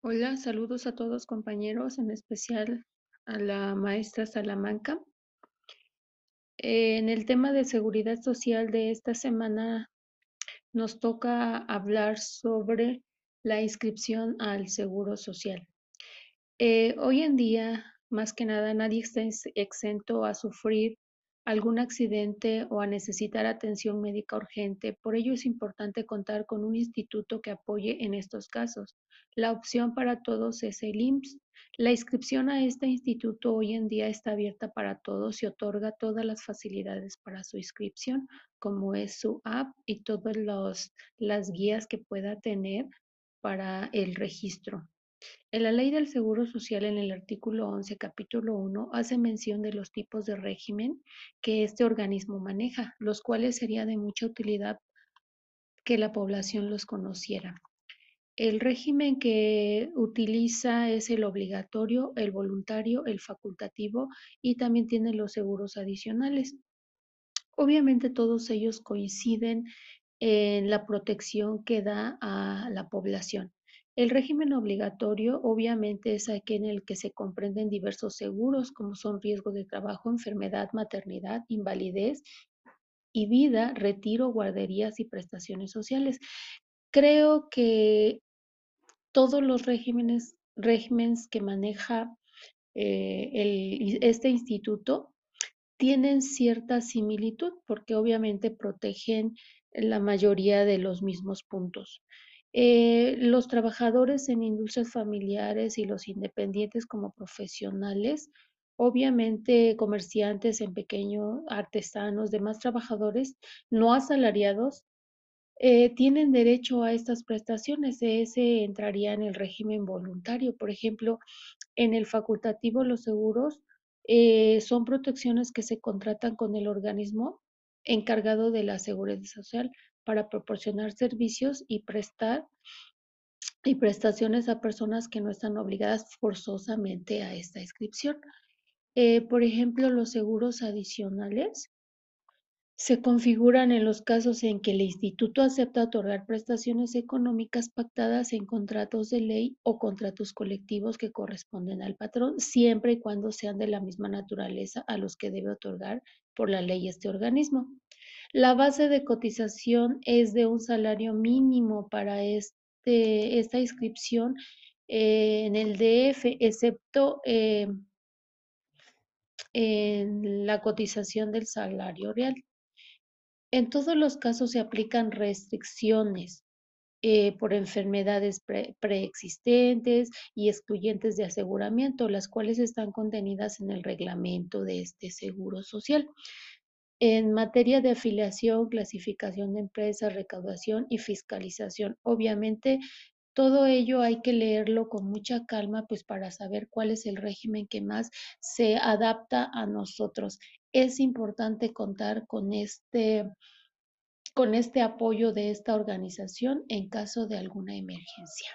Hola, saludos a todos compañeros, en especial a la maestra Salamanca. En el tema de seguridad social de esta semana nos toca hablar sobre la inscripción al seguro social. Eh, hoy en día, más que nada, nadie está exento a sufrir algún accidente o a necesitar atención médica urgente. Por ello es importante contar con un instituto que apoye en estos casos. La opción para todos es el IMSS. La inscripción a este instituto hoy en día está abierta para todos y otorga todas las facilidades para su inscripción, como es su app y todas las guías que pueda tener para el registro. En la Ley del Seguro Social, en el artículo 11, capítulo 1, hace mención de los tipos de régimen que este organismo maneja, los cuales sería de mucha utilidad que la población los conociera. El régimen que utiliza es el obligatorio, el voluntario, el facultativo y también tiene los seguros adicionales. Obviamente todos ellos coinciden en la protección que da a la población. El régimen obligatorio obviamente es aquel en el que se comprenden diversos seguros como son riesgo de trabajo, enfermedad, maternidad, invalidez y vida, retiro, guarderías y prestaciones sociales. Creo que todos los regímenes, que maneja eh, este instituto tienen cierta similitud porque obviamente protegen la mayoría de los mismos puntos. Eh, los trabajadores en industrias familiares y los independientes como profesionales, obviamente comerciantes en pequeño, artesanos, demás trabajadores no asalariados, eh, tienen derecho a estas prestaciones. Ese entraría en el régimen voluntario. Por ejemplo, en el facultativo los seguros eh, son protecciones que se contratan con el organismo encargado de la seguridad social para proporcionar servicios y prestar y prestaciones a personas que no están obligadas forzosamente a esta inscripción. Eh, por ejemplo, los seguros adicionales se configuran en los casos en que el instituto acepta otorgar prestaciones económicas pactadas en contratos de ley o contratos colectivos que corresponden al patrón, siempre y cuando sean de la misma naturaleza a los que debe otorgar por la ley este organismo. La base de cotización es de un salario mínimo para este, esta inscripción eh, en el DF, excepto eh, en la cotización del salario real. En todos los casos se aplican restricciones eh, por enfermedades preexistentes y excluyentes de aseguramiento, las cuales están contenidas en el reglamento de este seguro social. En materia de afiliación, clasificación de empresas, recaudación y fiscalización, obviamente todo ello hay que leerlo con mucha calma, pues para saber cuál es el régimen que más se adapta a nosotros. Es importante contar con este, con este apoyo de esta organización en caso de alguna emergencia.